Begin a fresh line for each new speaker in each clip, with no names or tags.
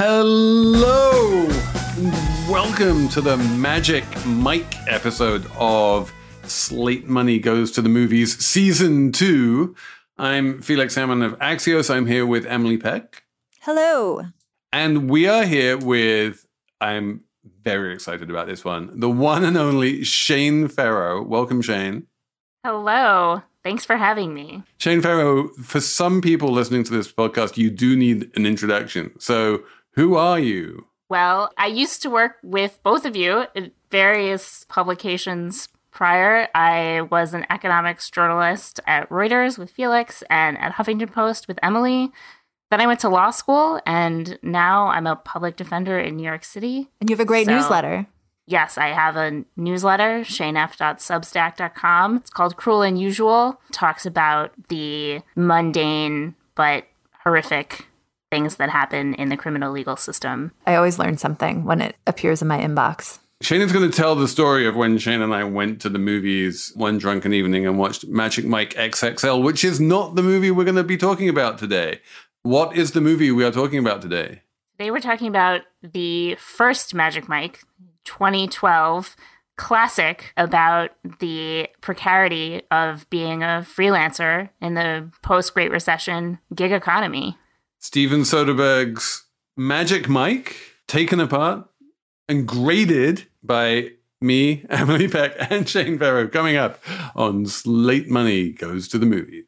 Hello! Welcome to the Magic Mike episode of Slate Money Goes to the Movies Season 2. I'm Felix Salmon of Axios. I'm here with Emily Peck.
Hello.
And we are here with, I'm very excited about this one, the one and only Shane Ferro. Welcome, Shane.
Hello. Thanks for having me.
Shane Ferro, for some people listening to this podcast, you do need an introduction. So, who are you?
Well, I used to work with both of you in various publications prior. I was an economics journalist at Reuters with Felix and at Huffington Post with Emily. Then I went to law school and now I'm a public defender in New York City.
And you have a great
So-
newsletter.
Yes, I have a newsletter, shanef.substack.com. It's called Cruel and Usual. It talks about the mundane but horrific things that happen in the criminal legal system.
I always learn something when it appears in my inbox.
Shane is going to tell the story of when Shane and I went to the movies one drunken evening and watched Magic Mike XXL, which is not the movie we're going to be talking about today. What is the movie we are talking about today?
Today we're talking about the first Magic Mike, 2012 classic about the precarity of being a freelancer in the post Great Recession gig economy.
Steven Soderbergh's Magic Mike, taken apart and graded by me, Emily Peck, and Shane Ferro, coming up on Slate Money Goes to the Movies.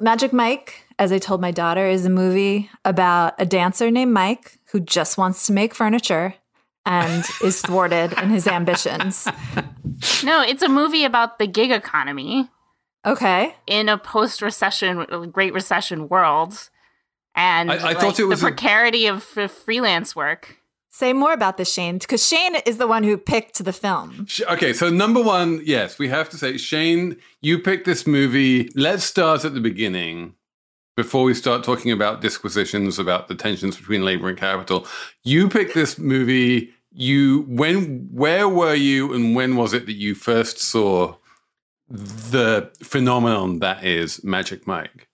Magic Mike, as I told my daughter, is a movie about a dancer named Mike who just wants to make furniture and is thwarted in his ambitions.
No, it's a movie about the gig economy.
Okay.
in a post-recession, Great Recession world, and
I- I thought it was
the
a-
precarity of freelance work.
Say more about this, Shane, because Shane is the one who picked the film.
Okay, so number one, yes, we have to say, Shane, you picked this movie. Let's start at the beginning before we start talking about disquisitions about the tensions between labor and capital. You picked this movie. You when where were you and when was it that you first saw the phenomenon that is Magic Mike?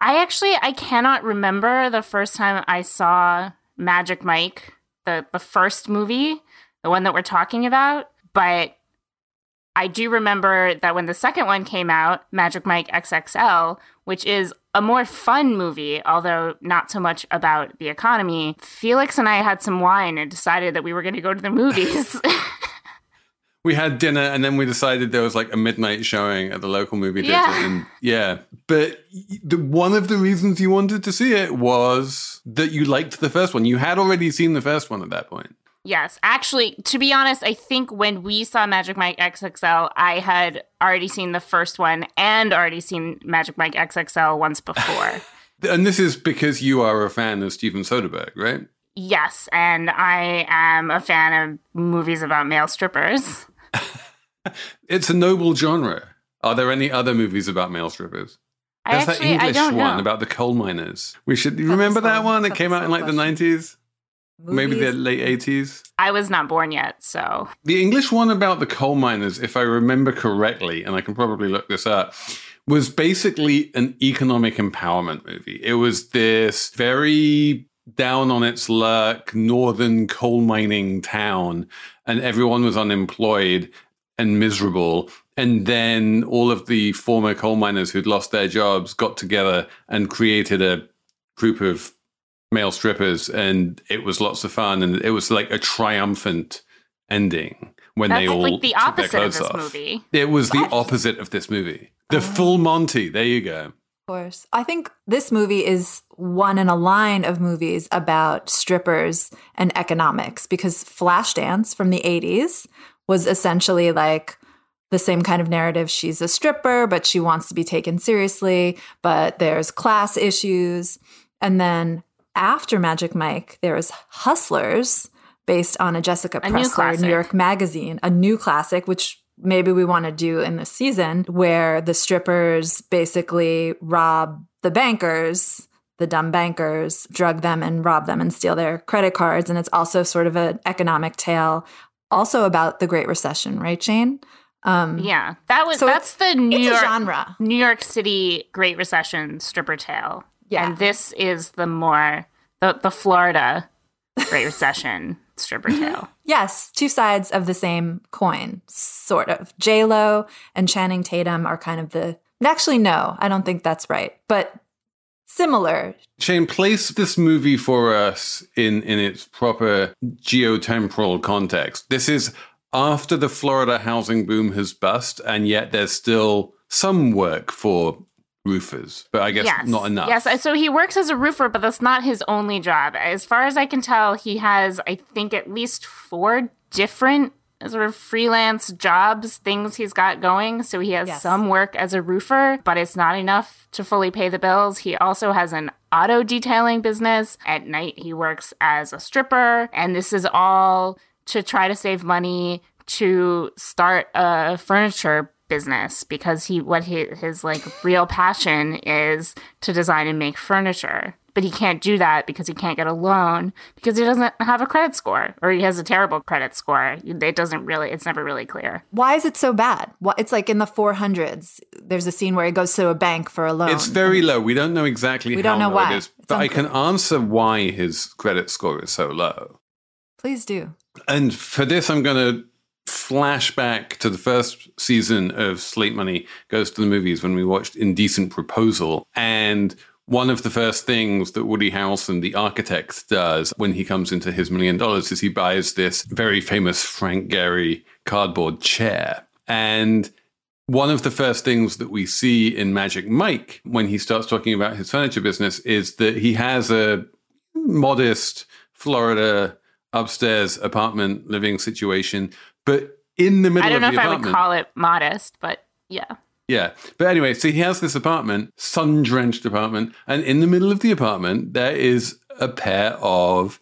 I actually I cannot remember the first time I saw Magic Mike, the the first movie, the one that we're talking about, but I do remember that when the second one came out, Magic Mike XXL, which is a more fun movie, although not so much about the economy, Felix and I had some wine and decided that we were going to go to the movies.
We had dinner and then we decided there was like a midnight showing at the local movie theater.
Yeah.
And yeah. But the, one of the reasons you wanted to see it was that you liked the first one. You had already seen the first one at that point.
Yes, actually, to be honest, I think when we saw Magic Mike XXL, I had already seen the first one and already seen Magic Mike XXL once before.
And this is because you are a fan of Steven Soderbergh, right?
yes, and I am a fan of movies about male strippers.
It's a noble genre. Are there any other movies about male strippers?
I
There's
actually,
that
I
English one
know.
about the coal miners. We should remember that
one.
that came out in like the
question.
90s, maybe the late 80s.
I was not born yet, so
The English one about the coal miners, if I remember correctly, and I can probably look this up, was basically an economic empowerment movie. It was this very down on its luck northern coal mining town, and everyone was unemployed and miserable. And then all of the former coal miners who'd lost their jobs got together and created a group of male strippers, and it was lots of fun. And it was like a triumphant ending when they all
like the opposite
took their
opposite of
clothes
this
off.
movie.
It was the opposite of this movie. The
Oh.
full Monty. There you go.
Course. I think this movie is one in a line of movies about strippers and economics because Flashdance from the 80s was essentially like the same kind of narrative. She's a stripper, but she wants to be taken seriously, but there's class issues. And then after Magic Mike, there was Hustlers, based on a Jessica
new
Pressler
classic.
New York Magazine, a new classic, which maybe we want to do in this season, where the strippers basically rob the bankers, the dumb bankers, drug them and rob them and steal their credit cards. And it's also sort of an economic tale, also about the Great Recession, right, Jane? Um,
Yeah, that was
So
that's the New York
genre.
New York City Great Recession stripper tale.
Yeah.
and this is the more the the Florida Great Recession stripper tale. Mm-hmm.
Yes, two sides of the same coin, sort of. J Lo and Channing Tatum are kind of the. Actually, no, I don't think that's right, but similar.
Shane, place this movie for us in, in its proper geotemporal context. This is after the Florida housing boom has bust, and yet there's still some work for roofers, but I guess
yes,
not enough.
Yes, so he works as a roofer, but that's not his only job. As far as I can tell, he has I think at least four different sort of freelance jobs, things he's got going. So he has
Yes.
some work as a roofer, but it's not enough to fully pay the bills. He also has an auto detailing business. At night, he works as a stripper. And this is all to try to save money to start a furniture business because he what he, his like real passion is to design and make furniture but he can't do that because he can't get a loan because he doesn't have a credit score or he has a terrible credit score it doesn't really it's never really clear
Why is it so bad? Why- It's like in the 400s. There's a scene where he goes to a bank for a loan.
It's very low. We don't know exactly
We
how
don't know
low
why.
it is,
It's
but I can answer why his credit score is so low.
Please do.
And for this, I'm going to flash back to the first season of Slate Money Goes to the Movies when we watched Indecent Proposal. And one of the first things that Woody Harrelson, the architect, does when he comes into his million dollars is he buys this very famous Frank Gehry cardboard chair. And one of the first things that we see in Magic Mike when he starts talking about his furniture business is that he has a modest Florida upstairs apartment living situation, but in the middle
i don't know if
the
i would call it modest but yeah
yeah. But anyway, so he has this apartment, sun drenched apartment, and in the middle of the apartment there is a pair of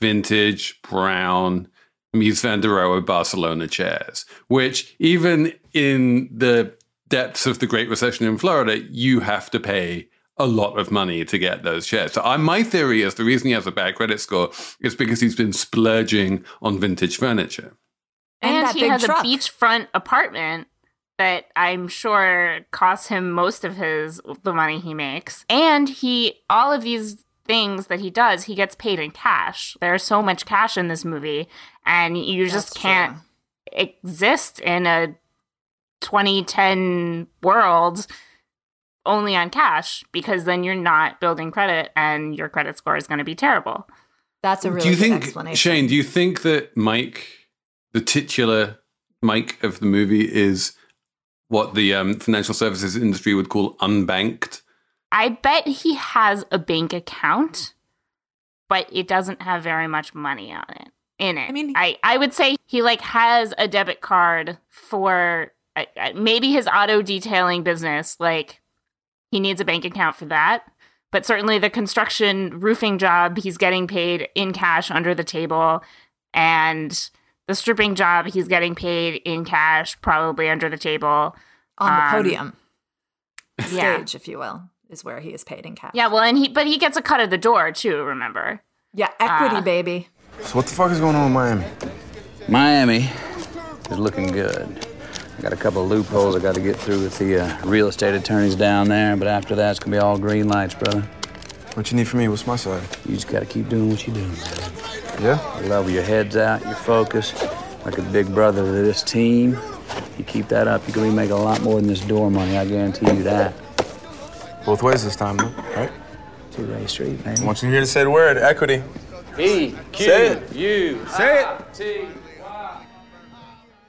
vintage brown Mies van der Rohe Barcelona chairs, which even in the depths of the Great Recession in Florida, you have to pay a lot of money to get those chairs. So I, my theory is the reason he has a bad credit score is because he's been splurging on vintage furniture.
And
and,
that
he
big
has
truck.
a beachfront apartment that i'm sure costs him most of his the money he makes and he all of these things that he does he gets paid in cash there's so much cash in this movie and you just can't
true.
exist in a 2010 world only on cash because then you're not building credit and your credit score is going to be terrible.
That's a really
do you
good
think,
explanation.
Shane, do you think that Mike, the titular Mike of the movie, is what the um, financial services industry would call unbanked?
I bet he has a bank account, but it doesn't have very much money on it in it.
I mean-
I, I would say he like has a debit card for uh, uh, maybe his auto detailing business. Like he needs a bank account for that. But certainly the construction roofing job, he's getting paid in cash under the table. And the stripping job, he's getting paid in cash, probably under the table.
on the
um,
podium,
Yeah.
stage, if you will, is where he is paid in cash.
Yeah, well, and he, but he gets a cut of the door too, remember?
yeah, equity,
Ah.
baby.
So what the fuck is going on in Miami?
Miami is looking good. I got a couple of loopholes I got to get through with the uh, real estate attorneys down there, but after that, it's gonna be all green lights, brother.
What you need from me? What's my side?
You just gotta keep doing what you're doing. Man.
Yeah?
Level your heads out, your focus, like a big brother to this team. You keep that up, you're gonna be making a lot more than this door money. I guarantee you that.
Both ways this time, though, right?
Two-way street, man.
I want you to hear to say the word equity.
E
Say it.
U.
Say it.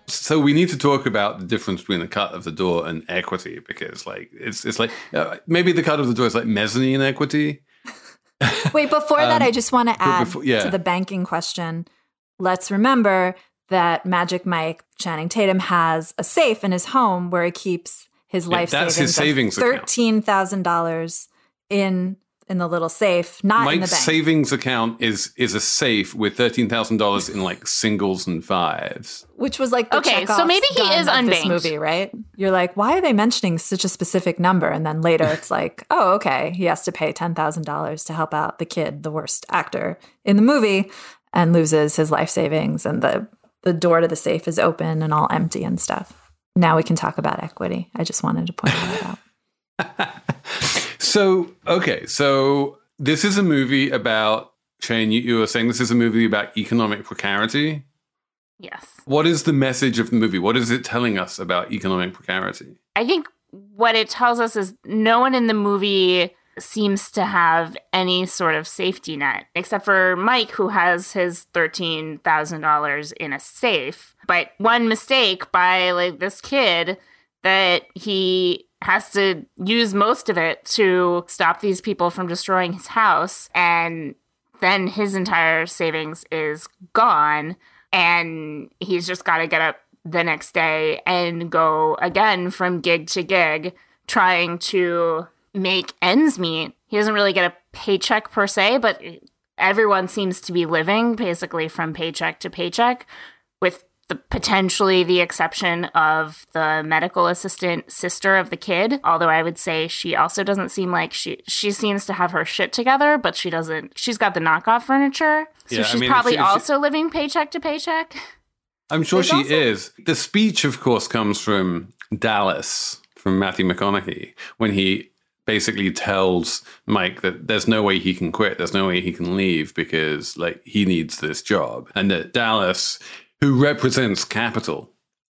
So we need to talk about the difference between the cut of the door and equity because, like, it's it's like uh, maybe the cut of the door is like mezzanine equity.
Wait, before that, I just want to add
Um, before- yeah.
to the banking question. Let's remember that Magic Mike Channing Tatum has a safe in his home where he keeps his
Yeah,
life
that's
savings,
his savings
thirteen thousand dollars in in the little safe, not in the
Mike's
bank.
savings account is is a safe with thirteen thousand dollars in like singles and fives.
which was like the
Okay, so maybe he is
of this
unbanked.
movie, right? You're like, why are they mentioning such a specific number? And then later it's like, oh, okay, he has to pay ten thousand dollars to help out the kid, the worst actor in the movie, and loses his life savings, and the the door to the safe is open and all empty and stuff. Now we can talk about equity. I just wanted to point that out.
So okay, so this is a movie about Shane. You, you were saying this is a movie about economic precarity.
Yes.
What is the message of the movie? What is it telling us about economic precarity?
I think what it tells us is no one in the movie seems to have any sort of safety net except for Mike who has his $13,000 in a safe. But one mistake by like this kid that he has to use most of it to stop these people from destroying his house and then his entire savings is gone and he's just got to get up the next day and go again from gig to gig trying to make ends meet. He doesn't really get a paycheck per se, but everyone seems to be living basically from paycheck to paycheck with the potentially the exception of the medical assistant sister of the kid although i would say she also doesn't seem like she she seems to have her shit together but she doesn't she's got the knockoff furniture so
Yeah, I
she's
mean,
probably
she- she-
also living paycheck to paycheck
I'm sure
There's
she
also-
is. The speech, of course, comes from Dallas, from Matthew McConaughey, when he basically tells Mike that there's no way he can quit, there's no way he can leave because like he needs this job, and that Dallas, who represents capital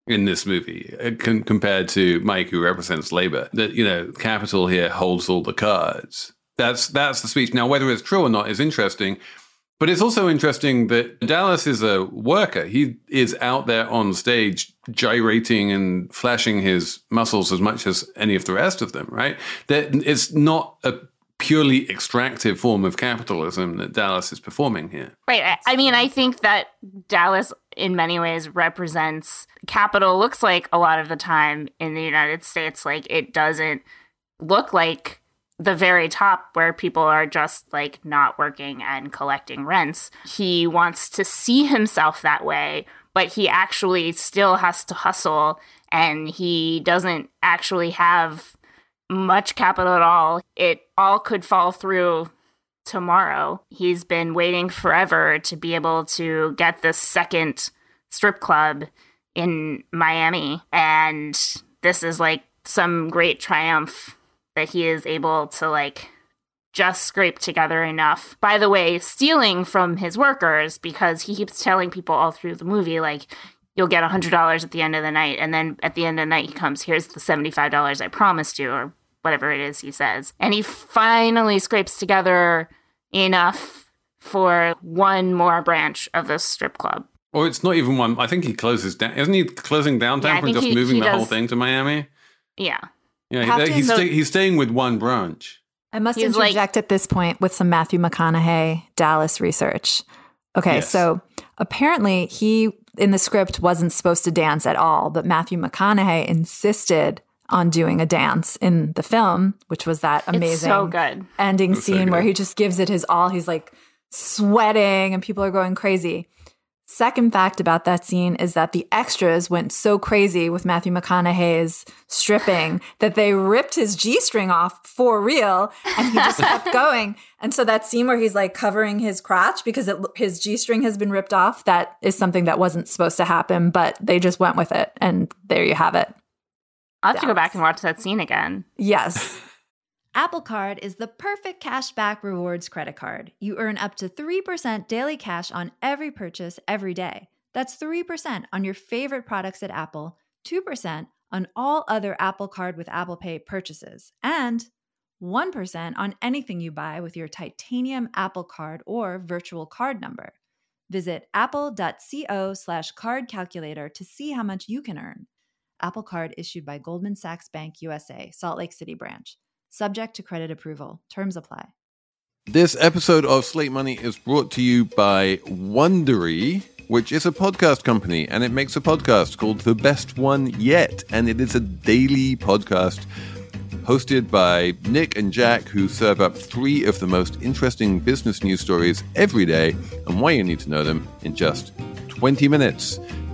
in this movie, uh, con- compared to Mike, who represents labor, that you know capital here holds all the cards. That's that's the speech. Now, whether it's true or not is interesting. But it's also interesting that Dallas is a worker. He is out there on stage gyrating and flashing his muscles as much as any of the rest of them, right? That it's not a purely extractive form of capitalism that Dallas is performing here.
Right. I- I mean, I think that Dallas, in many ways, represents capital. Looks like a lot of the time in the United States, like it doesn't look like the very top where people are just like not working and collecting rents. He wants to see himself that way, but he actually still has to hustle and he doesn't actually have much capital at all. It all could fall through tomorrow. He's been waiting forever to be able to get this second strip club in Miami. And this is like some great triumph that he is able to like just scrape together enough. By the way, stealing from his workers because he keeps telling people all through the movie, like, you'll get $100 at the end of the night. And then at the end of the night, he comes, here's the $75 I promised you, or whatever it is he says. And he finally scrapes together enough for one more branch of this strip club.
Or it's not even one. I think he closes down. Isn't he closing downtown
Yeah,
from just
he-
moving
he
the whole thing to Miami?
Yeah.
Yeah, he- he's,
so-
stay, he's staying with one branch.
I must
He's like-
interject at this point with some Matthew McConaughey Dallas research. Okay,
Yes.
so apparently he in the script wasn't supposed to dance at all, but Matthew McConaughey insisted on doing a dance in the film, which was that amazing
It's so good.
ending
That's so
scene where he just gives it his all. He's like sweating and people are going crazy. Second fact about that scene is that the extras went so crazy with Matthew McConaughey's stripping that they ripped his G string off for real and he just kept going. And so that scene where he's like covering his crotch because it, his G string has been ripped off, that is something that wasn't supposed to happen, but they just went with it. And there you have it.
I'll have to go back and watch that scene again.
Yes.
Apple Card is the perfect cashback rewards credit card. You earn up to 3% daily cash on every purchase every day. That's 3% on your favorite products at Apple, 2% on all other Apple Card with Apple Pay purchases, and 1% on anything you buy with your titanium Apple Card or virtual card number. Visit apple.co slash card calculator to see how much you can earn. Apple Card issued by Goldman Sachs Bank USA, Salt Lake City branch. Subject to credit approval. Terms apply.
This episode of Slate Money is brought to you by Wondery, which is a podcast company, and it makes a podcast called The Best One Yet, and it is a daily podcast hosted by Nick and Jack, who serve up three of the most interesting business news stories every day and why you need to know them in just 20 minutes.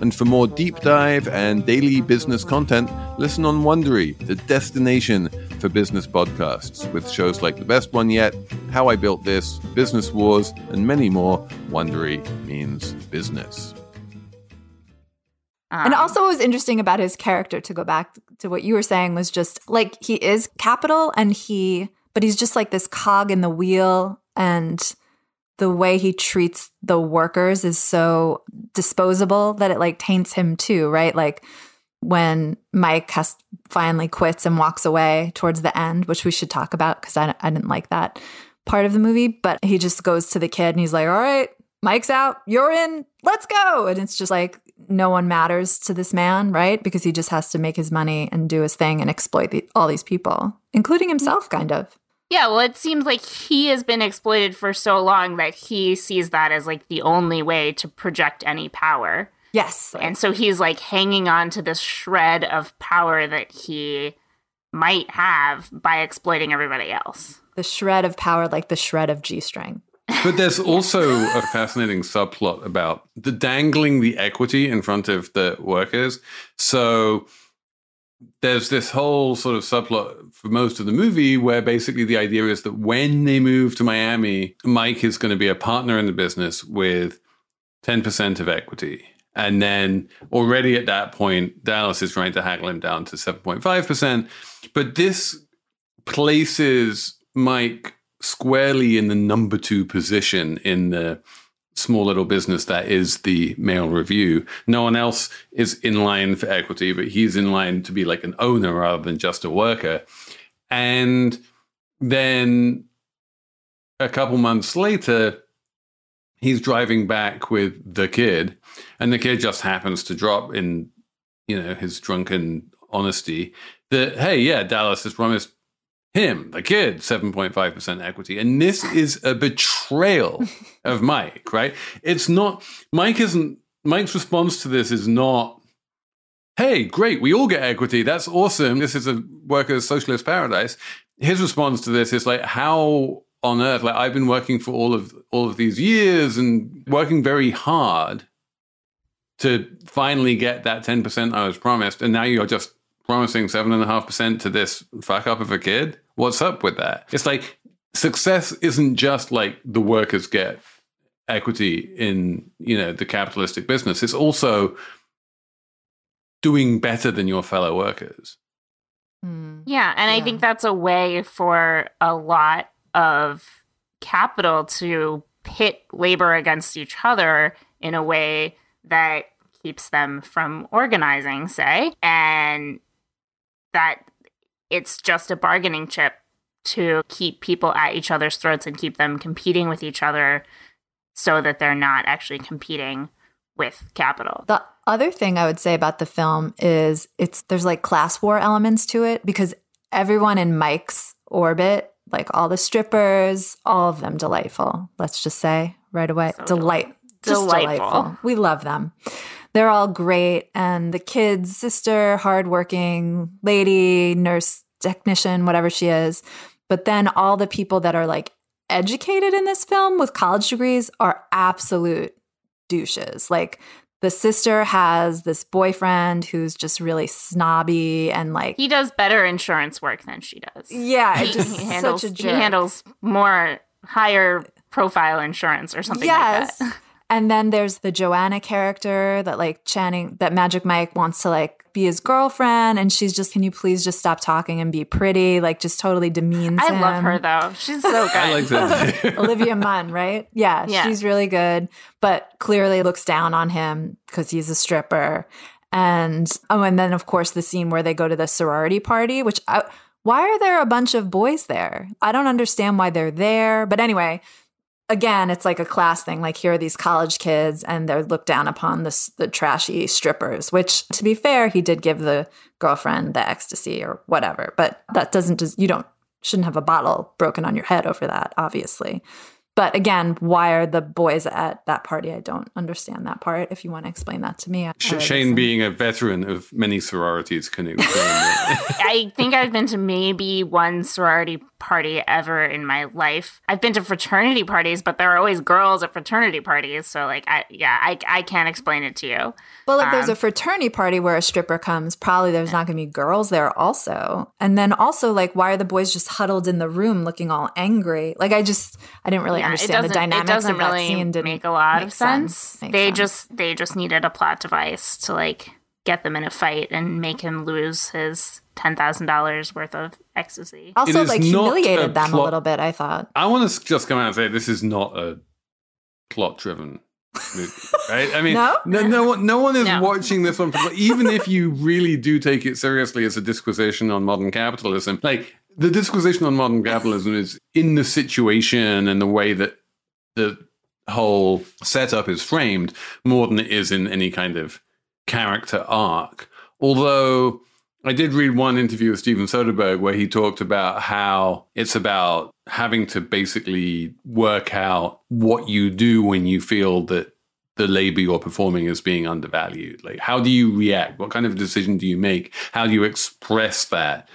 And for more deep dive and daily business content, listen on Wondery, the destination for business podcasts, with shows like The Best One Yet, How I Built This, Business Wars, and many more. Wondery means business.
And
Um,
also, what was interesting about his character, to go back to what you were saying, was just like he is capital and he, but he's just like this cog in the wheel. And the way he treats the workers is so disposable that it like taints him too, right? Like when Mike has finally quits and walks away towards the end, which we should talk about because I, I didn't like that part of the movie, but he just goes to the kid and he's like, all right, Mike's out, you're in, let's go. And it's just like, no one matters to this man, right? Because he just has to make his money and do his thing and exploit the, all these people, including himself, kind of.
Yeah, well, it seems like he has been exploited for so long that he sees that as like the only way to project any power.
Yes.
And so he's like hanging on to this shred of power that he might have by exploiting everybody else.
The shred of power, like the shred of G string.
But there's also a fascinating subplot about the dangling the equity in front of the workers. So there's this whole sort of subplot for most of the movie where basically the idea is that when they move to Miami, Mike is going to be a partner in the business with 10% of equity. And then already at that point, Dallas is trying to haggle him down to 7.5%. But this places Mike squarely in the number two position in the small little business that is the Male Revue. No one else is in line for equity, but he's in line to be like an owner rather than just a worker. And then a couple months later, he's driving back with the kid, and the kid just happens to drop in, you know, his drunken honesty that, hey, yeah, Dallas has promised him, the kid, 7.5% equity. And this is a betrayal of Mike, right? It's not, Mike isn't, Mike's response to this is not, hey, great, we all get equity. That's awesome. This is a workers' socialist paradise. His response to this is like, how on earth? Like, I've been working for all of all of these years and working very hard to finally get that 10% I was promised. And now you're just promising seven and a half percent to this fuck up of a kid. What's up with that? It's like success isn't just like the workers get equity in you know the capitalistic business. It's also doing better than your fellow workers. Hmm.
Yeah, and I think that's a way for a lot of capital to pit labor against each other in a way that keeps them from organizing, say, and that it's just a bargaining chip to keep people at each other's throats and keep them competing with each other so that they're not actually competing with capital.
The other thing I would say about the film is it's there's like class war elements to it because everyone in Mike's orbit, like all the strippers, all of them delightful. Let's just say right away,
So
delight,
delightful.
delightful. We love them. They're all great, and the kid's sister, hardworking lady, nurse, technician, whatever she is. But then all the people that are like educated in this film with college degrees are absolute douches. Like the sister has this boyfriend who's just really snobby and like
He does better insurance work than she does.
yeah, just
he handles
such a
he handles more higher profile insurance or something
yes.
like that.
And then there's the Joanna character that like Channing that Magic Mike wants to like be his girlfriend and she's just can you please just stop talking and be pretty like just totally demeans
I love her though. She's so good.
I like that.
Olivia Munn, right? Yeah,
Yeah.
she's really good, but clearly looks down on him because he's a stripper. And oh, and then of course the scene where they go to the sorority party, which I, why are there a bunch of boys there? I don't understand why they're there. But anyway, again, it's like a class thing. Like here are these college kids, and they're looked down upon this the trashy strippers. Which, to be fair, he did give the girlfriend the ecstasy or whatever. But that doesn't just you don't shouldn't have a bottle broken on your head over that, obviously. But again, why are the boys at that party? I don't understand that part. If you want to explain that to me, I
Sh-
would
Shane,
listen.
being a veteran of many sororities, can explain.
I think I've been to maybe one sorority party ever in my life. I've been to fraternity parties, but there are always girls at fraternity parties. So, like, I yeah, I, I can't explain it to you.
Well, if there's
Um,
a fraternity party where a stripper comes, probably there's not going to be girls there also. And then also, like, why are the boys just huddled in the room looking all angry? Like, I just, I didn't really
Yeah,
understand the dynamics
It doesn't
of that
really
scene. Didn't
make a lot of
make
sense. They
sense.
just they just needed a plot device to like get them in a fight and make him lose his ten thousand dollars worth of ecstasy.
also like
not
humiliated
a
them a little bit. I thought.
I want to just come out and say this is not a plot driven movie, right? I mean,
No?
no, no, one, no one is
No.
watching this one. For, even if you really do take it seriously as a disquisition on modern capitalism, like the disquisition on modern capitalism is in the situation and the way that the whole setup is framed more than it is in any kind of character arc. Although I did read one interview with Steven Soderbergh where he talked about how it's about having to basically work out what you do when you feel that the labor you're performing is being undervalued. Like, how do you react? What kind of decision do you make? How do you express that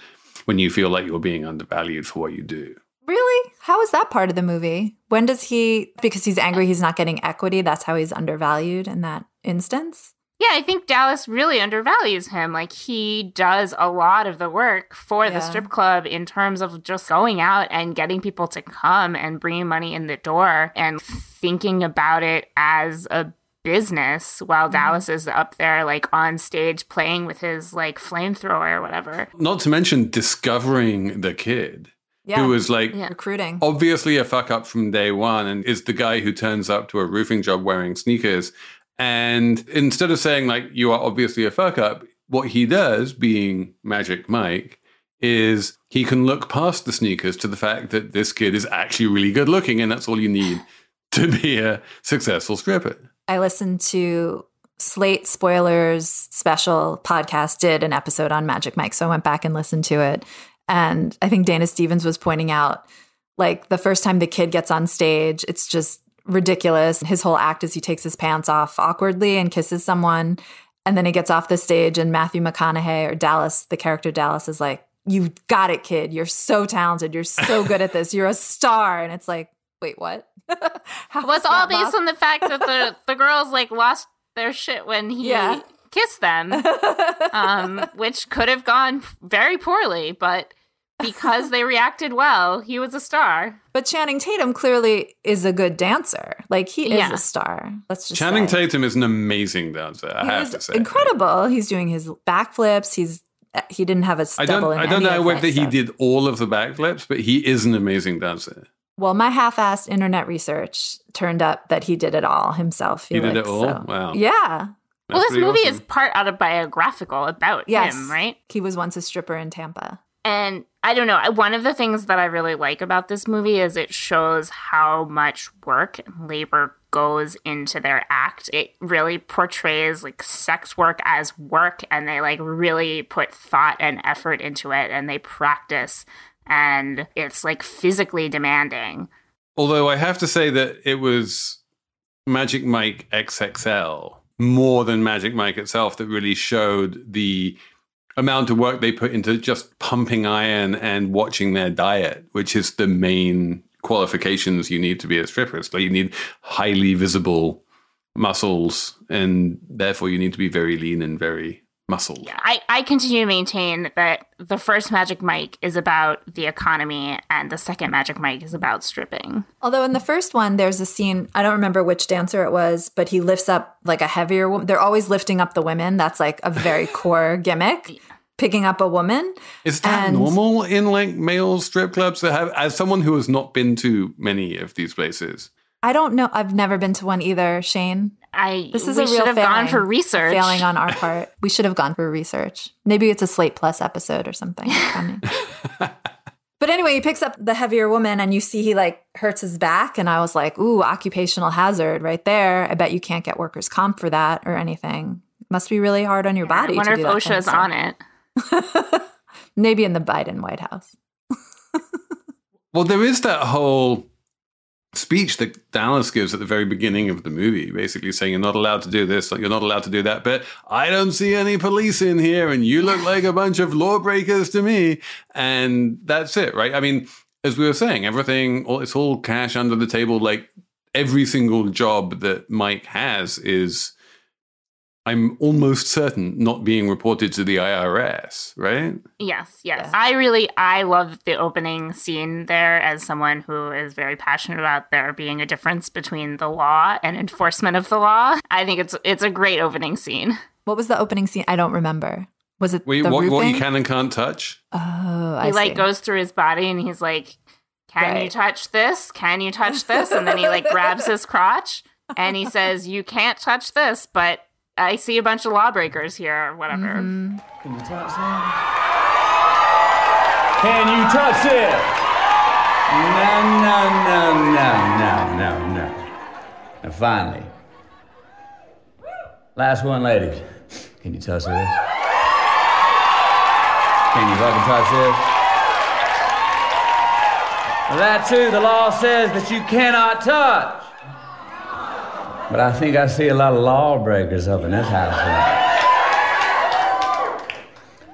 when you feel like you're being undervalued for what you do?
Really? How is that part of the movie? When does he, because he's angry, he's not getting equity? That's how he's undervalued in that instance?
Yeah, I think Dallas really undervalues him. Like he does a lot of the work for the strip club in terms of just going out and getting people to come and bringing money in the door and thinking about it as a business while mm-hmm. Dallas is up there like on stage playing with his like flamethrower or whatever.
Not to mention discovering the kid
Yeah.
who was like
Yeah.
recruiting.
obviously a fuck up from day one and is the guy who turns up to a roofing job wearing sneakers. And instead of saying, like, you are obviously a fuck up, what he does, being Magic Mike, is he can look past the sneakers to the fact that this kid is actually really good looking. And that's all you need to be a successful stripper.
I listened to Slate Spoilers special podcast did an episode on Magic Mike. So I went back and listened to it. And I think Dana Stevens was pointing out like the first time the kid gets on stage, it's just ridiculous. His whole act is he takes his pants off awkwardly and kisses someone. And then he gets off the stage, and Matthew McConaughey or Dallas, the character Dallas, is like, You got it, kid. You're so talented. You're so good at this. You're a star. And it's like, Wait, what?
Well, it's all based
possible?
on the fact that the, the girls like lost their shit when he
Yeah.
kissed them. um, which could have gone very poorly, but because they reacted well, he was a star.
But Channing Tatum clearly is a good dancer. Like he is
Yeah.
a star. Let's just
Channing
say.
Tatum is an amazing dancer, I
He
have to say.
incredible. He's doing his backflips. He's he didn't have a
I
stubble
don't,
in
I don't
any
know whether he did all of the backflips, but he is an amazing dancer.
Well, my half-assed internet research turned up that he did it all himself.
He did it all?
so-
Wow.
Yeah.
well, this movie
awesome.
is part autobiographical about
Yes.
him, right?
He was once a stripper in Tampa.
And I don't know. One of the things that I really like about this movie is it shows how much work and labor goes into their act. It really portrays like sex work as work and they like really put thought and effort into it and they practice and it's like physically demanding.
Although I have to say that it was Magic Mike XXL more than Magic Mike itself that really showed the amount of work they put into just pumping iron and watching their diet, which is the main qualifications you need to be a stripper. So you need highly visible muscles, and therefore you need to be very lean and very muscled.
Yeah, I, I continue to maintain that the first Magic Mike is about the economy and the second Magic Mike is about stripping.
Although in the first one, there's a scene, I don't remember which dancer it was, but he lifts up like a heavier woman. They're always lifting up the women. That's like a very core gimmick, picking up a woman.
Is that
And-
normal in like male strip clubs that have as someone who has not been to many of these places?
I don't know. I've never been to one either, Shane.
I
This is
we
a real
should have
failing,
gone for research.
Failing on our part. We should have gone for research. Maybe it's a Slate Plus episode or something coming. But anyway, he picks up the heavier woman and you see he like hurts his back. And I was like, ooh, occupational hazard right there. I bet you can't get workers' comp for that or anything. Must be really hard on your body.
I wonder
to
if
do that kind of
OSHA's on it.
Maybe in the Biden White House.
Well, there is that whole speech that Dallas gives at the very beginning of the movie, basically saying you're not allowed to do this, you're not allowed to do that, but I don't see any police in here, and you look like a bunch of lawbreakers to me, and that's it, right? I mean, as we were saying, everything, all- it's all cash under the table. Like every single job that Mike has is, I'm almost certain, not being reported to the IRS, right?
Yes, yes. I really I love the opening scene there as someone who is very passionate about there being a difference between the law and enforcement of the law. I think it's it's a great opening scene.
What was the opening scene? I don't remember. Was it
Wait,
the
what,
roofing?
what you can and can't touch?
Oh, I
he like goes through his body and he's like, "Can you touch this? Can you touch this?" And then he like grabs his crotch and he says, "You can't touch this, but I see a bunch of lawbreakers here or whatever."
Mm-hmm.
Can you touch it? Can you touch it?
No, no, no, no, no, no, no. And finally, last one, ladies. Can you touch this? Can you fucking touch this? Well, that too, the law says that you cannot touch. But I think I see a lot of lawbreakers up in this house.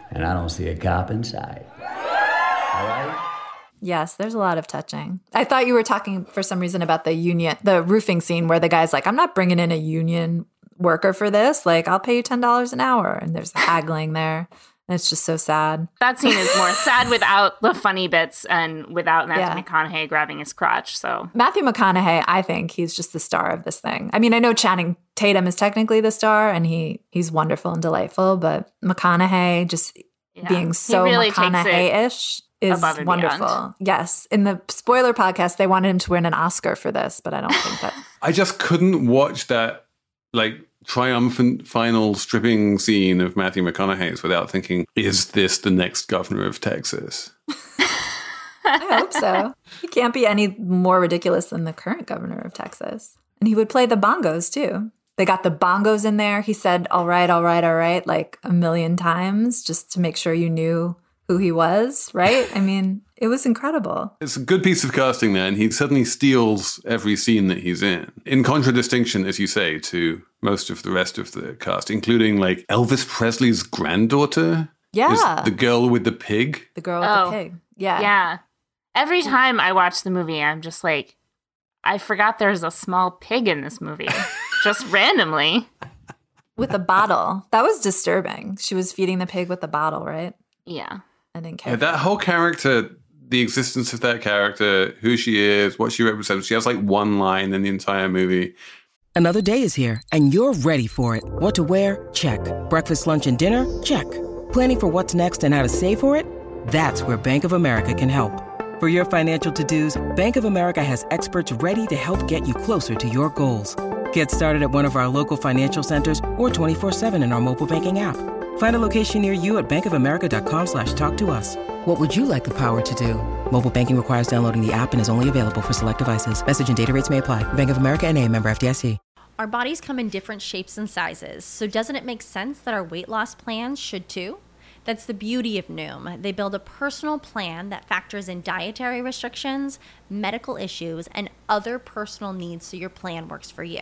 And I don't see a cop in sight. All right?
Yes, there's a lot of touching. I thought you were talking for some reason about the union, the roofing scene where the guy's like, I'm not bringing in a union worker for this. Like, I'll pay you $10 an hour. And there's haggling there. And it's just so sad.
That scene is more sad without the funny bits and without Matthew
Yeah.
McConaughey grabbing his crotch. So
Matthew McConaughey, I think he's just the star of this thing. I mean, I know Channing Tatum is technically the star and he he's wonderful and delightful, but McConaughey just
yeah.
being
He
so
really takes
McConaughey-ish is wonderful.
beyond.
Yes. In the spoiler podcast, they wanted him to win an Oscar for this, but I don't think that
I just couldn't watch that like triumphant final stripping scene of Matthew McConaughey's without thinking, is this the next governor of Texas?
I hope so. He can't be any more ridiculous than the current governor of Texas. And he would play the bongos too. They got the bongos in there. He said, all right, all right, all right, like a million times just to make sure you knew who he was, right? I mean, it was incredible.
It's a good piece of casting there, and he suddenly steals every scene that he's in. In contradistinction, as you say, to most of the rest of the cast, including like Elvis Presley's granddaughter.
Yeah.
Is the girl with the pig.
The girl with
Oh,
the pig. Yeah.
yeah. Every time I watch the movie, I'm just like, I forgot there's a small pig in this movie, just randomly.
With a bottle. That was disturbing. She was feeding the pig with a bottle, right?
Yeah.
I didn't care.
Yeah, that whole character, the existence of that character, who she is, what she represents. She has like one line in the entire movie.
Another day is here, and you're ready for it. What to wear? Check. Breakfast, lunch, and dinner? Check. Planning for what's next and how to save for it? That's where Bank of America can help. For your financial to dos, Bank of America has experts ready to help get you closer to your goals. Get started at one of our local financial centers or 24-7 in our mobile banking app. Find a location near you at bankofamerica.com slash talk to us. What would you like the power to do? Mobile banking requires downloading the app and is only available for select devices. Message and data rates may apply. Bank of America and a member FDIC.
Our bodies come in different shapes and sizes, so doesn't it make sense that our weight loss plans should too? That's the beauty of Noom. They build a personal plan that factors in dietary restrictions, medical issues, and other personal needs so your plan works for you.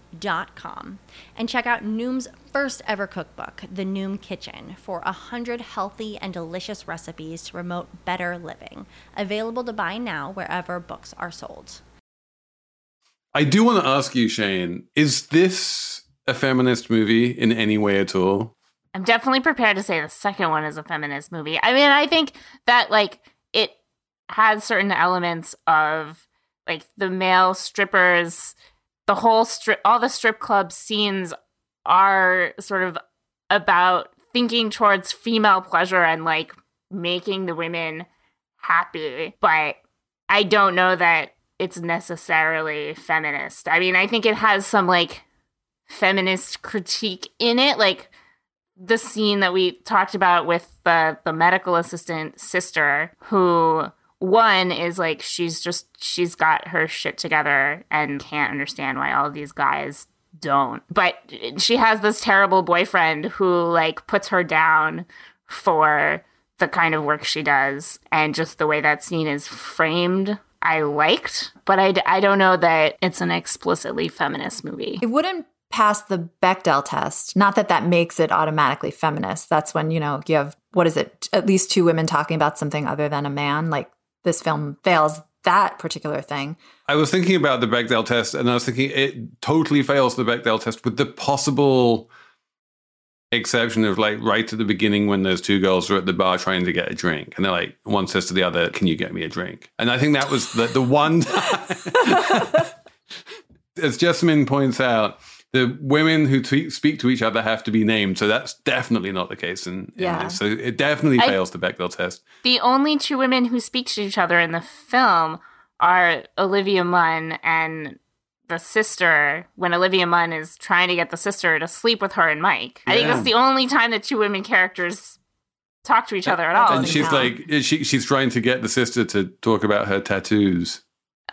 dot com and check out Noom's first ever cookbook, The Noom Kitchen, for a hundred healthy and delicious recipes to promote better living. Available to buy now wherever books are sold.
I do want to ask you, Shane, is this a feminist movie in any way at all?
I'm definitely prepared to say the second one is a feminist movie. I mean, I think that like it has certain elements of like the male strippers, the whole strip, all the strip club scenes are sort of about thinking towards female pleasure and like making the women happy. But I don't know that it's necessarily feminist. I mean, I think it has some like feminist critique in it, like the scene that we talked about with the the medical assistant sister who one is like she's just she's got her shit together and can't understand why all these guys don't. But she has this terrible boyfriend who like puts her down for the kind of work she does and just the way that scene is framed I liked, but I, I don't know that it's an explicitly feminist movie.
It wouldn't pass the Bechdel test. Not that that makes it automatically feminist. That's when, you know, you have, what is it, at least two women talking about something other than a man. Like this film fails that particular thing.
I was thinking about the Bechdel test and I was thinking it totally fails the Bechdel test with the possible exception of like right at the beginning when those two girls are at the bar trying to get a drink and they're like one says to the other can you get me a drink and i think that was the, the one as jessamine points out the women who t- speak to each other have to be named so that's definitely not the case in, in
Yeah.
this so it definitely
I-
fails the bechdel test
The only two women who speak to each other in the film are Olivia Munn and the sister when Olivia Munn is trying to get the sister to sleep with her and Mike. I think
Yeah.
that's the only time that two women characters talk to each other at all.
and she's like she, she's trying to get the sister to talk about her tattoos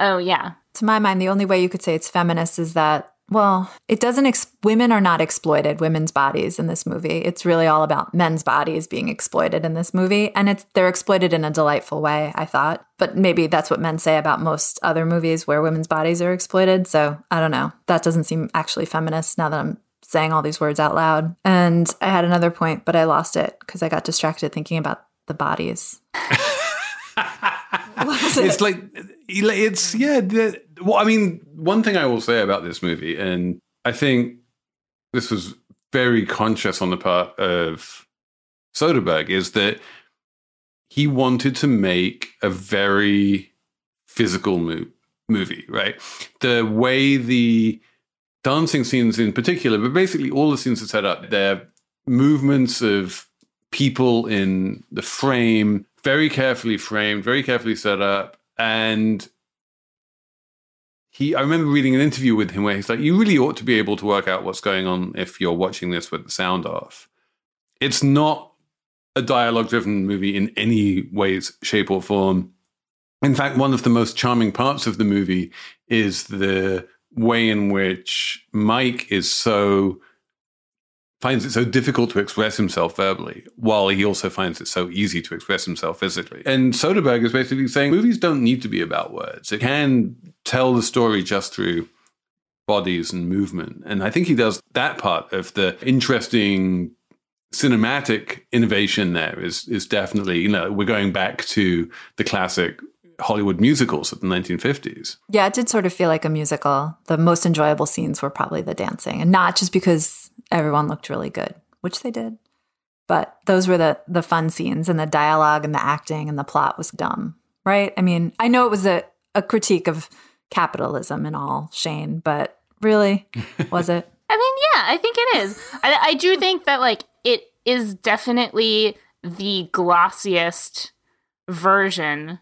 oh yeah.
To my mind, the only way you could say it's feminist is that, well, it doesn't, ex- women are not exploited, women's bodies in this movie. It's really all about men's bodies being exploited in this movie. And it's, they're exploited in a delightful way, I thought. But maybe that's what men say about most other movies where women's bodies are exploited. So I don't know. That doesn't seem actually feminist now that I'm saying all these words out loud. And I had another point, but I lost it because I got distracted thinking about the bodies.
it's like it's yeah the, well i mean one thing i will say about this movie and i think this was very conscious on the part of soderbergh is that he wanted to make a very physical mo- movie right the way the dancing scenes in particular but basically all the scenes are set up they're movements of people in the frame very carefully framed, very carefully set up. And he, I remember reading an interview with him where he's like, You really ought to be able to work out what's going on if you're watching this with the sound off. It's not a dialogue driven movie in any ways, shape, or form. In fact, one of the most charming parts of the movie is the way in which Mike is so finds it so difficult to express himself verbally, while he also finds it so easy to express himself physically. And Soderbergh is basically saying movies don't need to be about words. It can tell the story just through bodies and movement. And I think he does that part of the interesting cinematic innovation there is is definitely, you know, we're going back to the classic Hollywood musicals of the 1950s.
Yeah, it did sort of feel like a musical. The most enjoyable scenes were probably the dancing, and not just because everyone looked really good, which they did, but those were the the fun scenes, and the dialogue and the acting and the plot was dumb, right? I mean, I know it was a a critique of capitalism and all, Shane, but really, was it?
I mean, yeah, I think it is. I, I do think that like it is definitely the glossiest version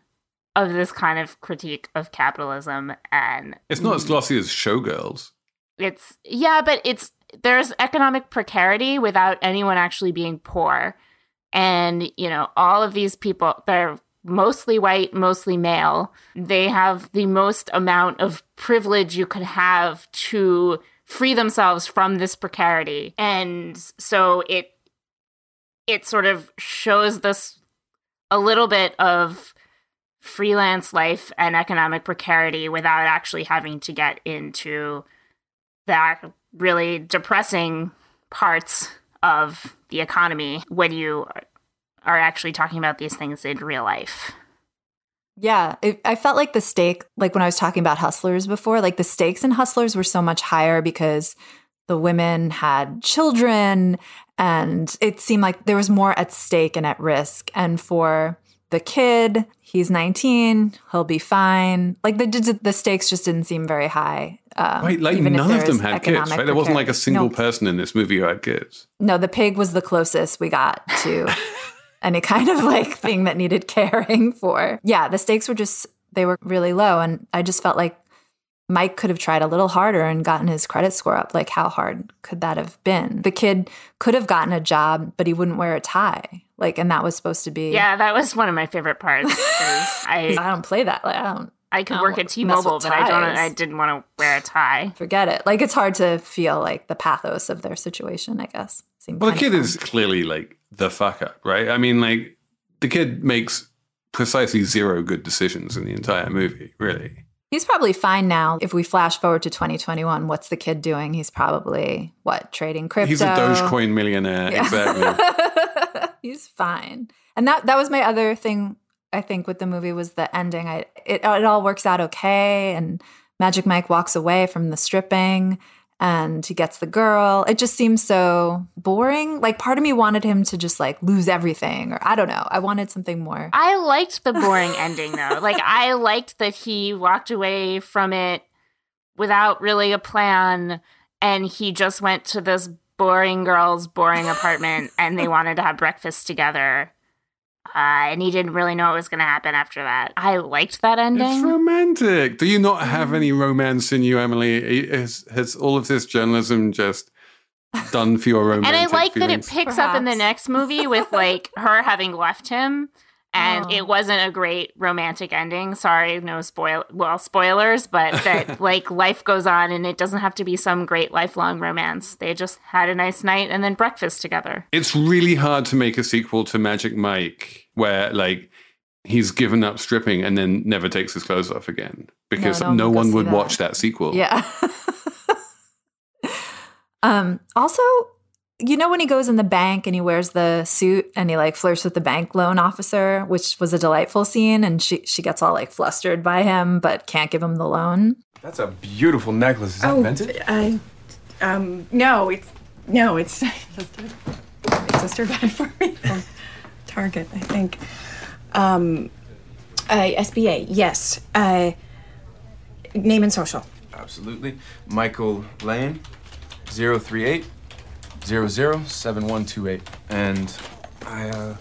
of this kind of critique of capitalism and
It's not as glossy as Showgirls.
it's yeah but it's there's economic precarity without anyone actually being poor. And you know all of these people they're mostly white mostly male. They have the most amount of privilege you could have to free themselves from this precarity. And so it it sort of shows this a little bit of freelance life and economic precarity without actually having to get into the really depressing parts of the economy when you are actually talking about these things in real life.
Yeah, it, I felt like the stake, like when I was talking about Hustlers before, like the stakes in Hustlers were so much higher because the women had children And it seemed like there was more at stake and at risk. And for the kid, he's 19, he'll be fine. Like the the stakes just didn't seem very high. Um,
Right, like none of them had kids, right? There wasn't like a single
No,
person in this movie who had kids.
no, the pig was the closest we got to any kind of like thing that needed caring for. Yeah, the stakes were just they were really low and I just felt like Mike could have tried a little harder and gotten his credit score up. Like how hard could that have been? The kid could have gotten a job, but he wouldn't wear a tie. Like and that was supposed to be
Yeah, that was one of my favorite parts. I
I don't play that. Like I don't
I could
I
work at T-Mobile,
with
but I don't. I didn't want to wear a tie.
forget it. Like it's hard to feel like the pathos of their situation, I guess. Seemed
Well, the kid
of
is clearly like the fuck up, right? I mean, like the kid makes precisely zero good decisions in the entire movie, really.
He's probably fine now. If we flash forward to 2021, what's the kid doing? He's probably what trading crypto.
He's a Dogecoin millionaire,
Yeah.
exactly.
He's fine. And that that was my other thing. I think with the movie was the ending. I it it all works out okay, and Magic Mike walks away from the stripping, and he gets the girl. It just seems so boring. Like part of me wanted him to just like lose everything, or I don't know. I wanted something more.
I liked the boring ending though. Like I liked that he walked away from it without really a plan and he just went to this boring girl's boring apartment and they wanted to have breakfast together. Uh, and he didn't really know what was going to happen after that. I liked that ending.
it's romantic. Do you not have any romance in you, Emily? Has, has all of this journalism just done for your romance?
and I like that it
feelings?
picks up in the next movie with like her having left him and
Oh.
it wasn't a great romantic ending. Sorry, no spoil well spoilers, but that like life goes on and it doesn't have to be some great lifelong romance. They just had a nice night and then breakfast together.
It's really hard to make a sequel to Magic Mike where like he's given up stripping and then never takes his clothes off again because
no
no,
one would go
one
see
would
that.
watch that sequel.
Yeah. um, also, you know when he goes in the bank and he wears the suit and he like flirts with the bank loan officer, which was a delightful scene, and she she gets all like flustered by him, but can't give him the loan.
That's a beautiful necklace. Is that vintage?
I, um, no, it's no, it's my sister got it for me from Target, I think. Um, uh, SBA, yes. Uh, name and social.
Absolutely. Michael Lane, 038 007128. And I uh,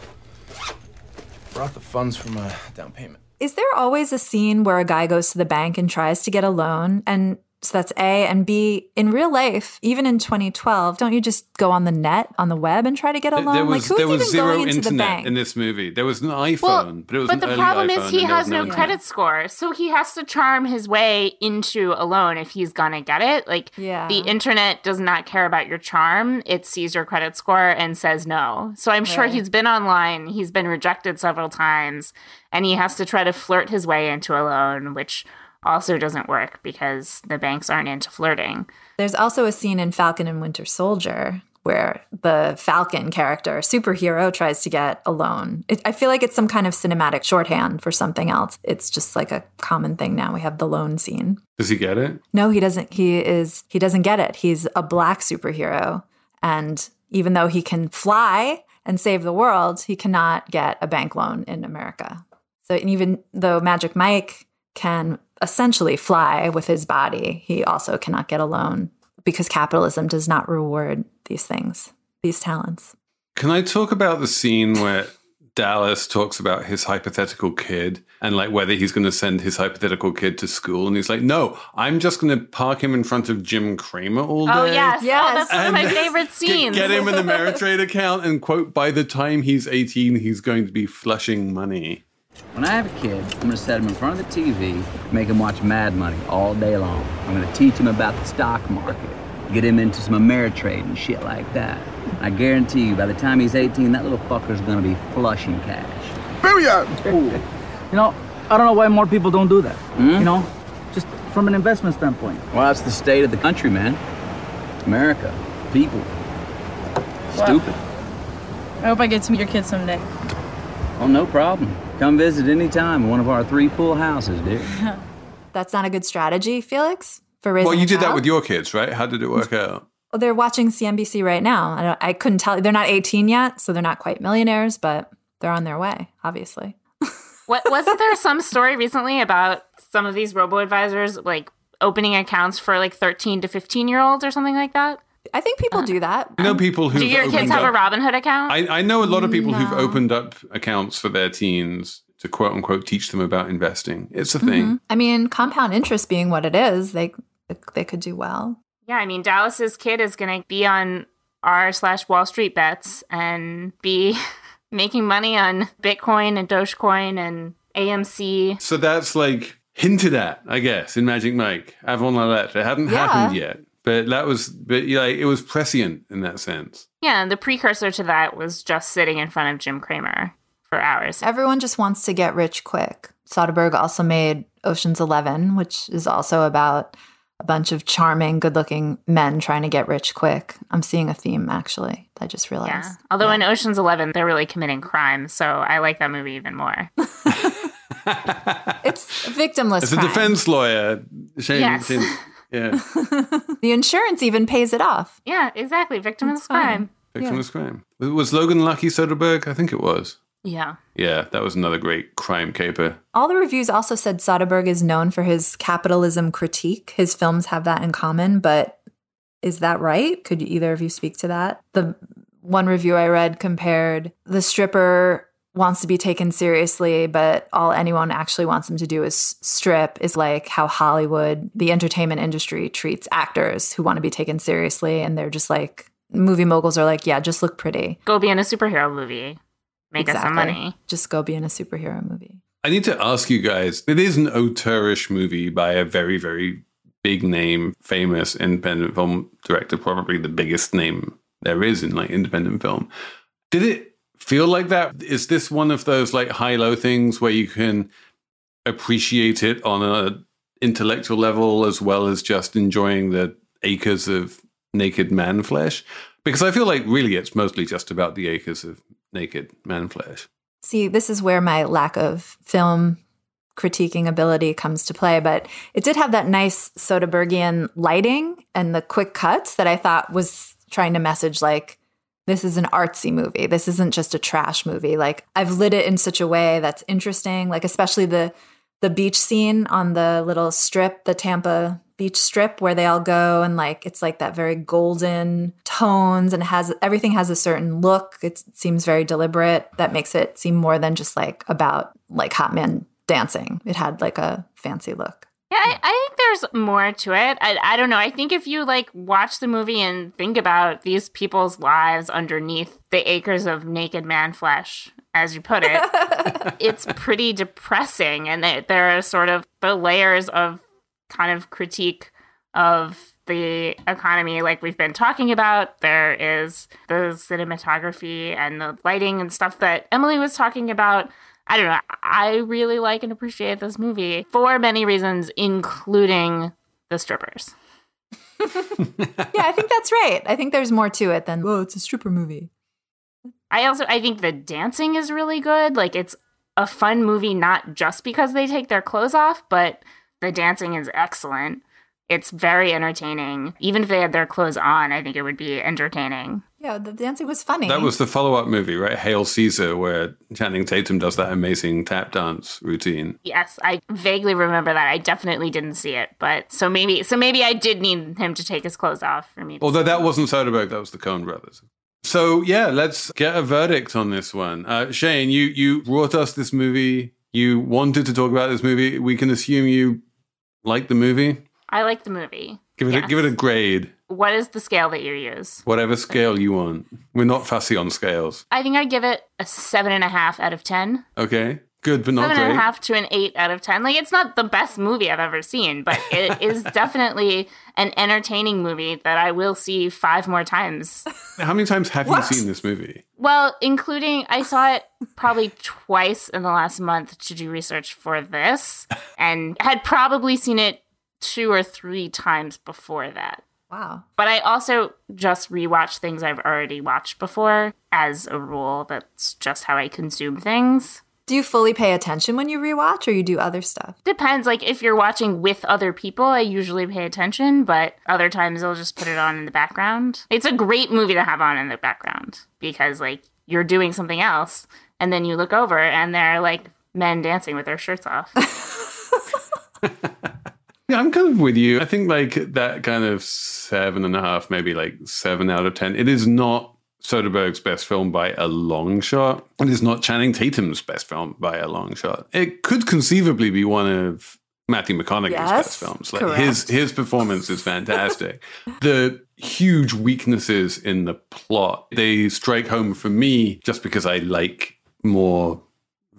brought the funds for my down payment.
Is there always a scene where a guy goes to the bank and tries to get a loan? And so that's A. And B, in real life, even in 2012, don't you just go on the net, on the web, and try to get a loan?
There was
like, who's
there was
even
zero
going into the
internet
bank?
in this movie. There was an iPhone,
Well,
but it was
but
an
the
early
problem
iPhone
is he has
was
no credit score, so he has to charm his way into a loan if he's gonna get it. Like
Yeah.
the internet does not care about your charm; it sees your credit score and says no. So I'm sure he's been online, he's been rejected several times, and he has to try to flirt his way into a loan, which also doesn't work because the banks aren't into flirting.
There's also a scene in Falcon and Winter Soldier where the Falcon character, superhero, tries to get a loan. It, I feel like it's some kind of cinematic shorthand for something else. It's just like a common thing now. We have the loan scene.
Does he get it?
No, he doesn't. He is. He doesn't get it. He's a black superhero, and even though he can fly and save the world, he cannot get a bank loan in America. So and even though Magic Mike can essentially fly with his body, he also cannot get a loan because capitalism does not reward these things, these talents.
Can I talk about the scene where Dallas talks about his hypothetical kid and like whether he's going to send his hypothetical kid to school? And he's like, no, I'm just going to park him in front of Jim Cramer all oh, day.
Oh yes,
Yes.
Oh, that's one of my favorite
Get,
scenes.
get him an Ameritrade account and quote, by the time he's 18, he's going to be flushing money.
When I have a kid, I'm gonna set him in front of the TV, make him watch Mad Money all day long. I'm gonna teach him about the stock market, get him into some Ameritrade and shit like that. I guarantee you, by the time he's 18, that little fucker's gonna be flushing cash. Period!
You know, I don't know why more people don't do that. Hmm? You know, just from an investment standpoint.
Well, that's the state of the country, man. America, people. Stupid.
I hope I get to meet your kid someday.
Oh, no problem. Come visit any time in one of our three pool houses, dear.
That's not a good strategy, Felix, for raising.
Well, you
a
did that with your kids, right? How did it work out?
Well, they're watching CNBC right now. I, don't, I couldn't tell. you. They're not 18 yet, so they're not quite millionaires, but they're on their way, obviously.
What wasn't there some story recently about some of these robo advisors like opening accounts for like 13 to 15 year olds or something like that?
I think people do that.
I know people who
Do your kids have a Robinhood account?
I, I know a lot of people who've opened up accounts for their teens to quote unquote teach them about investing. It's a thing.
Mhm. I mean, compound interest being what it is, they they could do well.
Yeah, I mean, Dallas's kid is going to be on r slash Wall Street bets and be making money on Bitcoin and Dogecoin and AMC.
So that's like hinted at, I guess, in Magic Mike, avant la lettre. It hadn't
Yeah.
happened yet, but that was, but yeah, it was prescient in that sense.
Yeah, and the precursor to that was just sitting in front of Jim Cramer for hours.
Everyone just wants to get rich quick. Soderbergh also made Ocean's Eleven, which is also about a bunch of charming, good-looking men trying to get rich quick. I'm seeing a theme actually. I just realized.
Yeah. Although in Ocean's Eleven, they're really committing crime, so I like that movie even more.
It's victimless
As a defense lawyer, Shane,
Yes.
Shane- yeah,
the insurance even pays it off.
yeah, exactly. Victimless
That's fine.
crime.
victimless crime. Was Logan Lucky Soderbergh? I think it was.
Yeah.
Yeah, that was another great crime caper.
All the reviews also said Soderbergh is known for his capitalism critique. His films have that in common, but is that right? Could either of you speak to that? The one review I read compared the stripper wants to be taken seriously, but all anyone actually wants him to do is strip, is like how Hollywood, the entertainment industry, treats actors who want to be taken seriously. And they're just like, movie moguls are like, yeah, just look pretty.
Go be in a superhero movie. Make us some money.
Just go be in a superhero movie.
I need to ask you guys. It is an auteurish movie by a very, very big name, famous independent film director, probably the biggest name there is in like independent film. Did it feel like that? Is this one of those like high low things where you can appreciate it on a intellectual level as well as just enjoying the acres of naked man flesh? Because I feel like really it's mostly just about the acres of naked man flesh.
See, this is where my lack of film critiquing ability comes to play, but it did have that nice Soderberghian lighting and the quick cuts that I thought was trying to message like, this is an artsy movie. This isn't just a trash movie. Like I've lit it in such a way that's interesting, like especially the the beach scene on the little strip, the Tampa beach strip where they all go and like it's like that very golden tones and has everything has a certain look. It seems very deliberate. That makes it seem more than just like about like hot men dancing. It had like a fancy look.
Yeah, I, I think there's more to it. I, I don't know. I think if you like watch the movie and think about these people's lives underneath the acres of naked man flesh, as you put it, it's pretty depressing. And they, there are sort of the layers of kind of critique of the economy, like we've been talking about. There is the cinematography and the lighting and stuff that Emily was talking about. I don't know. I really like and appreciate this movie for many reasons, including the strippers.
yeah, I think that's right. I think there's more to it than, oh, it's a stripper movie.
I also I think the dancing is really good. Like it's a fun movie not just because they take their clothes off, but the dancing is excellent. It's very entertaining. Even if they had their clothes on, I think it would be entertaining.
Yeah, the dancing was funny.
That was the follow up movie, right? Hail Caesar, where Channing Tatum does that amazing tap dance routine.
Yes, I vaguely remember that. I definitely didn't see it, but so maybe so maybe I did need him to take his clothes off for me. To
Although that wasn't Soderbergh, that was the Coen brothers. So yeah, let's get a verdict on this one. Uh, Shane, you you brought us this movie. You wanted to talk about this movie. We can assume you like the movie.
I like the movie.
Give it a, give it a grade,
What is the scale that you use?
whatever scale you want. We're not fussy on scales.
I think I'd give it a seven and a half out of ten.
Okay, good but not
Seven and a half to an eight out of ten. Like it's not the best movie I've ever seen, but it is definitely an entertaining movie that I will see five more times.
How many times have you seen this movie?
Well, including I saw it probably twice in the last month to do research for this, and had probably seen it two or three times before that.
Wow.
But I also just rewatch things I've already watched before as a rule. That's just how I consume things.
Do you fully pay attention when you rewatch or you do other stuff?
Depends. Like if you're watching with other people, I usually pay attention, but other times I'll just put it on in the background. It's a great movie to have on in the background because like you're doing something else and then you look over and there are like men dancing with their shirts off.
Yeah, I'm kind of with you. I think like that kind of seven and a half, maybe like seven out of ten. It is not Soderbergh's best film by a long shot. It is not Channing Tatum's best film by a long shot. It could conceivably be one of Matthew McConaughey's
Yes,
best films. Like
correct.
his his performance is fantastic. the huge weaknesses in the plot they strike home for me just because I like more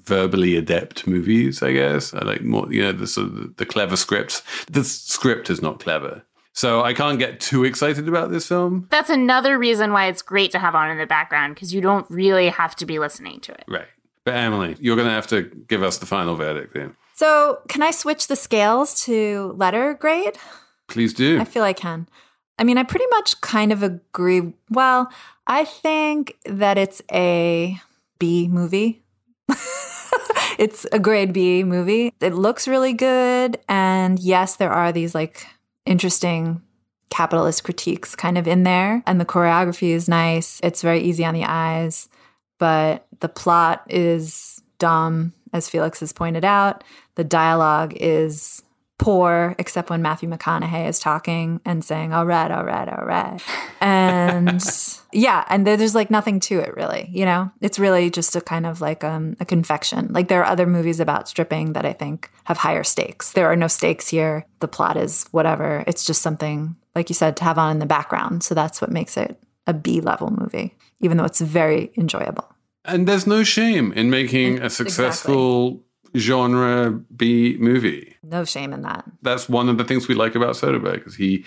verbally adept movies. I guess I like more you know the sort of the clever scripts. The script is not clever. So I can't get too excited about this film.
That's another reason why it's great to have on in the background because you don't really have to be listening to it.
Right. But Emily, you're going to have to give us the final verdict then.
So, can I switch the scales to letter grade?
Please do.
I feel I can. I mean, I pretty much kind of agree. Well, I think that it's a B movie. it's a grade B movie. It looks really good. And yes, there are these like interesting capitalist critiques kind of in there. And the choreography is nice. It's very easy on the eyes. But the plot is dumb, as Felix has pointed out. The dialogue is poor, except when Matthew McConaughey is talking and saying, all right, all right, all right. And yeah, and there's like nothing to it really, you know? It's really just a kind of like um, a confection. Like there are other movies about stripping that I think have higher stakes. There are no stakes here. The plot is whatever. It's just something, like you said, to have on in the background. So that's what makes it a B level movie, even though it's very enjoyable.
And there's no shame in making a successful genre B movie.
No shame in that.
That's one of the things we like about Soderbergh is he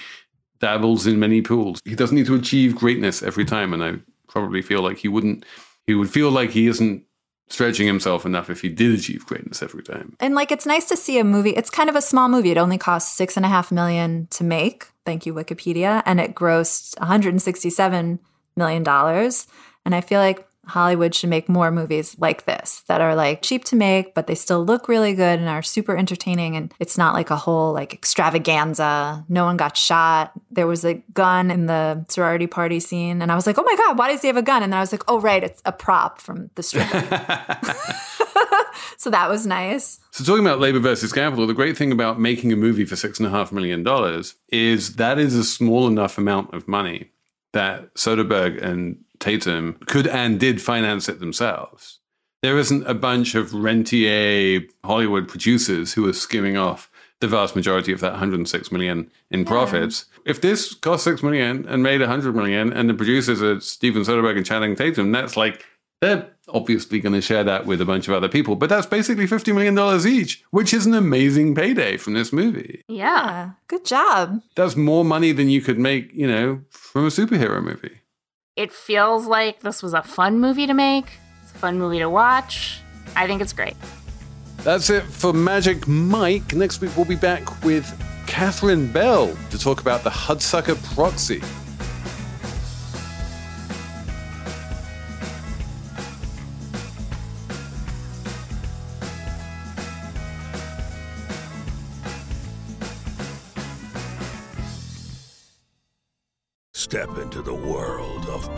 dabbles in many pools. He doesn't need to achieve greatness every time, and I probably feel like he wouldn't. He would feel like he isn't stretching himself enough if he did achieve greatness every time.
And like it's nice to see a movie. It's kind of a small movie. It only cost six and a half million to make. Thank you, Wikipedia. And it grossed 167 million dollars. And I feel like Hollywood should make more movies like this that are like cheap to make, but they still look really good and are super entertaining. And it's not like a whole like extravaganza. No one got shot. There was a gun in the sorority party scene. And I was like, oh my God, why does he have a gun? And then I was like, oh, right, it's a prop from the stripper. so that was nice.
So talking about labor versus capital, the great thing about making a movie for six and a half million dollars is that is a small enough amount of money that Soderbergh and Tatum could and did finance it themselves. There isn't a bunch of rentier Hollywood producers who are skimming off the vast majority of that 106 million in profits. If this cost 6 million and made 100 million and the producers are Steven Soderbergh and Channing Tatum, that's like they're obviously going to share that with a bunch of other people, but that's basically $50 million each, which is an amazing payday from this movie.
Yeah.
Good job.
That's more money than you could make, you know, from a superhero movie.
It feels like this was a fun movie to make. It's a fun movie to watch. I think it's great.
That's it for Magic Mike. Next week, we'll be back with Catherine Bell to talk about the Hudsucker Proxy.
Step into the world of